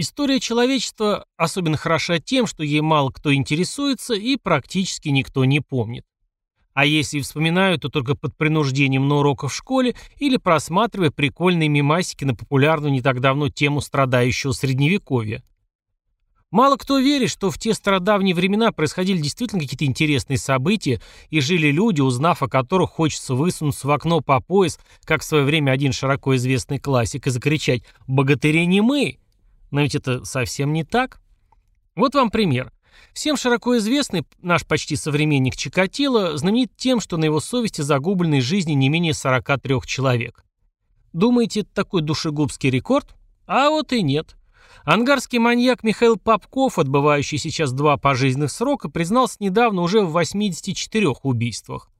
История человечества особенно хороша тем, что ей мало кто интересуется и практически никто не помнит. А если вспоминаю, то только под принуждением на уроках в школе или просматривая прикольные мемасики на популярную не так давно тему страдающего средневековья. Мало кто верит, что в те стародавние времена происходили действительно какие-то интересные события, и жили люди, узнав о которых хочется высунуться в окно по пояс, как в свое время один широко известный классик, и закричать «Богатыри не мы!» Но ведь это совсем не так. Вот вам пример. Всем широко известный наш почти современник Чикатило знаменит тем, что на его совести загублены жизни не менее 43 человек. Думаете, это такой душегубский рекорд? А вот и нет. Ангарский маньяк Михаил Попков, отбывающий сейчас два пожизненных срока, признался недавно уже в 84 убийствах.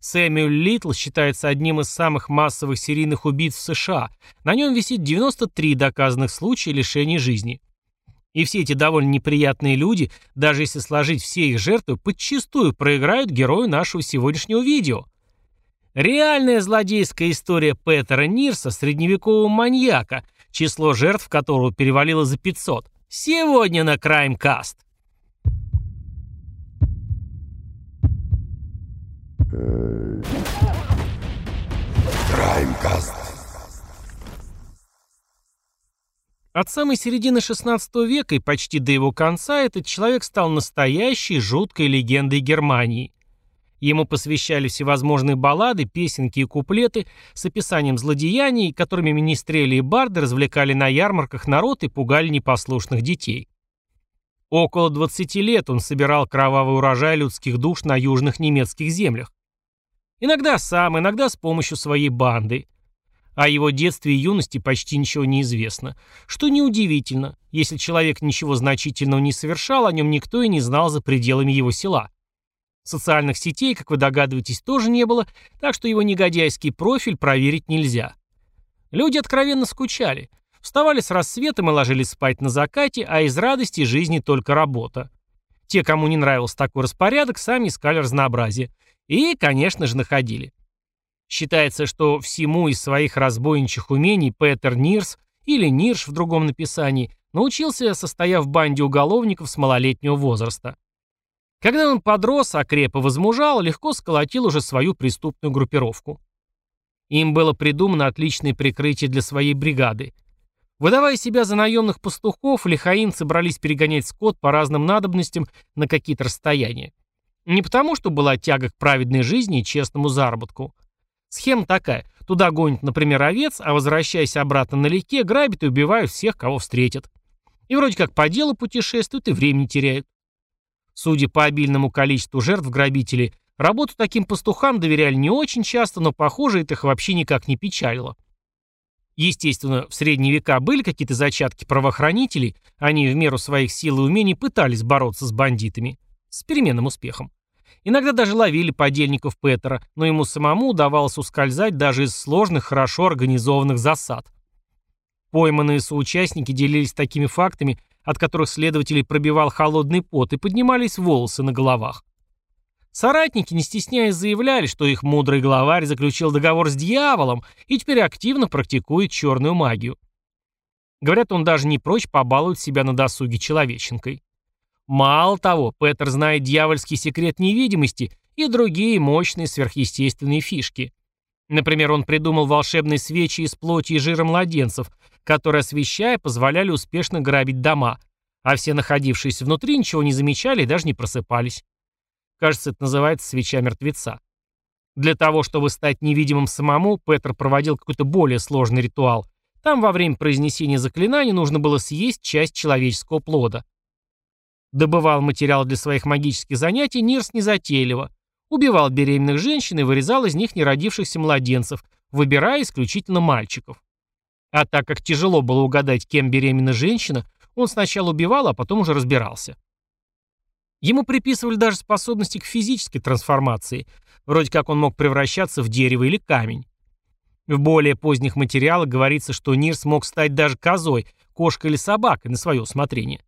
Сэмюэл Литл считается одним из самых массовых серийных убийц в США. На нем висит 93 доказанных случая лишения жизни. И все эти довольно неприятные люди, даже если сложить все их жертвы, подчастую проиграют герою нашего сегодняшнего видео. Реальная злодейская история Петера Нирса, средневекового маньяка, число жертв которого перевалило за 500. Сегодня на Краймкаст. Краймкаст. От самой середины XVI века и почти до его конца этот человек стал настоящей жуткой легендой Германии. Ему посвящали всевозможные баллады, песенки и куплеты с описанием злодеяний, которыми министрели и барды развлекали на ярмарках народ и пугали непослушных детей. Около 20 лет он собирал кровавый урожай людских душ на южных немецких землях. Иногда сам, иногда с помощью своей банды. О его детстве и юности почти ничего не известно. Что неудивительно, если человек ничего значительного не совершал, о нем никто и не знал за пределами его села. Социальных сетей, как вы догадываетесь, тоже не было, так что его негодяйский профиль проверить нельзя. Люди откровенно скучали. Вставали с рассветом и ложились спать на закате, а из радости жизни только работа. Те, кому не нравился такой распорядок, сами искали разнообразие. И, конечно же, находили. Считается, что всему из своих разбойничьих умений Петер Нирс или Нирш в другом написании научился, состояв в банде уголовников с малолетнего возраста. Когда он подрос, а крепо возмужал, легко сколотил уже свою преступную группировку. Им было придумано отличное прикрытие для своей бригады. Выдавая себя за наемных пастухов, лихаимцы брались перегонять скот по разным надобностям на какие-то расстояния. Не потому, что была тяга к праведной жизни и честному заработку – Схема такая. Туда гонят, например, овец, а возвращаясь обратно налегке, грабят и убивают всех, кого встретят. И вроде как по делу путешествуют и времени теряют. Судя по обильному количеству жертв грабителей, работу таким пастухам доверяли не очень часто, но, похоже, это их вообще никак не печалило. Естественно, в средние века были какие-то зачатки правоохранителей, они в меру своих сил и умений пытались бороться с бандитами. С переменным успехом. Иногда даже ловили подельников Петера, но ему самому удавалось ускользать даже из сложных, хорошо организованных засад. Пойманные соучастники делились такими фактами, от которых следователей пробивал холодный пот и поднимались волосы на головах. Соратники, не стесняясь, заявляли, что их мудрый главарь заключил договор с дьяволом и теперь активно практикует черную магию. Говорят, он даже не прочь побаловать себя на досуге человеченкой. Мало того, Петер знает дьявольский секрет невидимости и другие мощные сверхъестественные фишки. Например, он придумал волшебные свечи из плоти и жира младенцев, которые, освещая, позволяли успешно грабить дома, а все находившиеся внутри ничего не замечали и даже не просыпались. Кажется, это называется свеча мертвеца. Для того, чтобы стать невидимым самому, Петр проводил какой-то более сложный ритуал. Там во время произнесения заклинаний нужно было съесть часть человеческого плода. Добывал материал для своих магических занятий Нирс незатейливо. Убивал беременных женщин и вырезал из них неродившихся младенцев, выбирая исключительно мальчиков. А так как тяжело было угадать, кем беременна женщина, он сначала убивал, а потом уже разбирался. Ему приписывали даже способности к физической трансформации, вроде как он мог превращаться в дерево или камень. В более поздних материалах говорится, что Нирс мог стать даже козой, кошкой или собакой на свое усмотрение.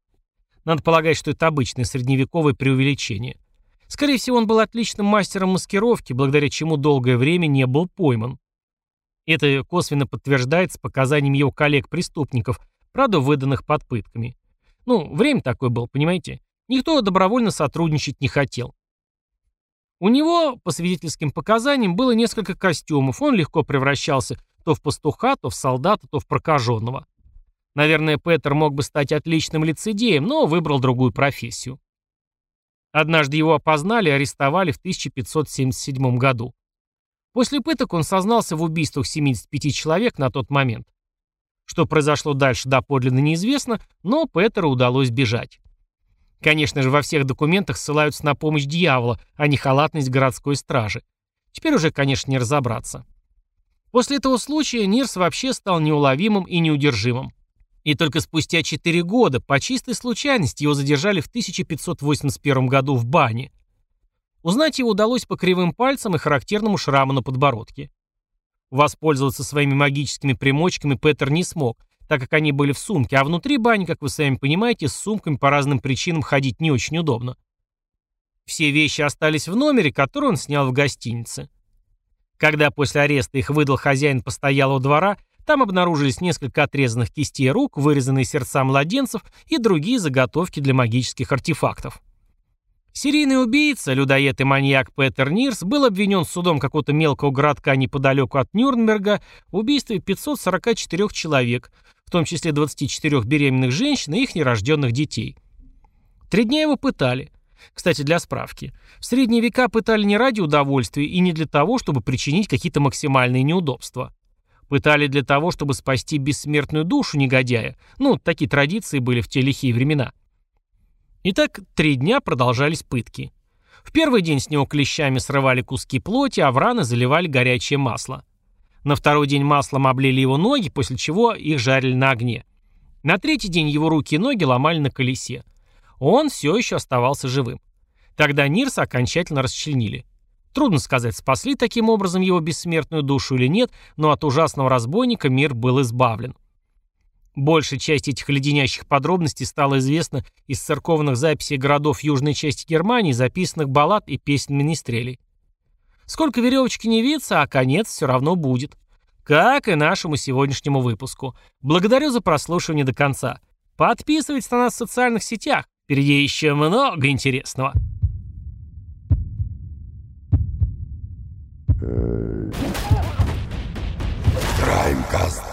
Надо полагать, что это обычное средневековое преувеличение. Скорее всего, он был отличным мастером маскировки, благодаря чему долгое время не был пойман. Это косвенно подтверждается показаниями его коллег-преступников, правда выданных под пытками. Ну, время такое было, понимаете? Никто добровольно сотрудничать не хотел. У него, по свидетельским показаниям, было несколько костюмов, он легко превращался то в пастуха, то в солдата, то в прокаженного. Наверное, Петер мог бы стать отличным лицедеем, но выбрал другую профессию. Однажды его опознали и арестовали в 1577 году. После пыток он сознался в убийствах 75 человек на тот момент. Что произошло дальше доподлинно неизвестно, но Петеру удалось бежать. Конечно же, во всех документах ссылаются на помощь дьявола, а не халатность городской стражи. Теперь уже, конечно, не разобраться. После этого случая Нирс вообще стал неуловимым и неудержимым. И только спустя 4 года по чистой случайности его задержали в 1581 году в бане. Узнать его удалось по кривым пальцам и характерному шраму на подбородке. Воспользоваться своими магическими примочками Петер не смог, так как они были в сумке, а внутри бани, как вы сами понимаете, с сумками по разным причинам ходить не очень удобно. Все вещи остались в номере, который он снял в гостинице. Когда после ареста их выдал хозяин постоялого двора, там обнаружились несколько отрезанных кистей рук, вырезанные сердца младенцев и другие заготовки для магических артефактов. Серийный убийца, людоед и маньяк Петер Нирс был обвинен судом какого-то мелкого городка неподалеку от Нюрнберга в убийстве 544 человек, в том числе 24 беременных женщин и их нерожденных детей. Три дня его пытали. Кстати, для справки. В средние века пытали не ради удовольствия и не для того, чтобы причинить какие-то максимальные неудобства. Пытали для того, чтобы спасти бессмертную душу негодяя. Ну, такие традиции были в те лихие времена. Итак, три дня продолжались пытки. В первый день с него клещами срывали куски плоти, а в раны заливали горячее масло. На второй день маслом облили его ноги, после чего их жарили на огне. На третий день его руки и ноги ломали на колесе. Он все еще оставался живым. Тогда Нирса окончательно расчленили. Трудно сказать, спасли таким образом его бессмертную душу или нет, но от ужасного разбойника мир был избавлен. Большая часть этих леденящих подробностей стала известна из церковных записей городов южной части Германии, записанных баллад и песен министрелей. Сколько веревочки не виться, а конец все равно будет. Как и нашему сегодняшнему выпуску. Благодарю за прослушивание до конца. Подписывайтесь на нас в социальных сетях. Впереди еще много интересного. Краймкаст.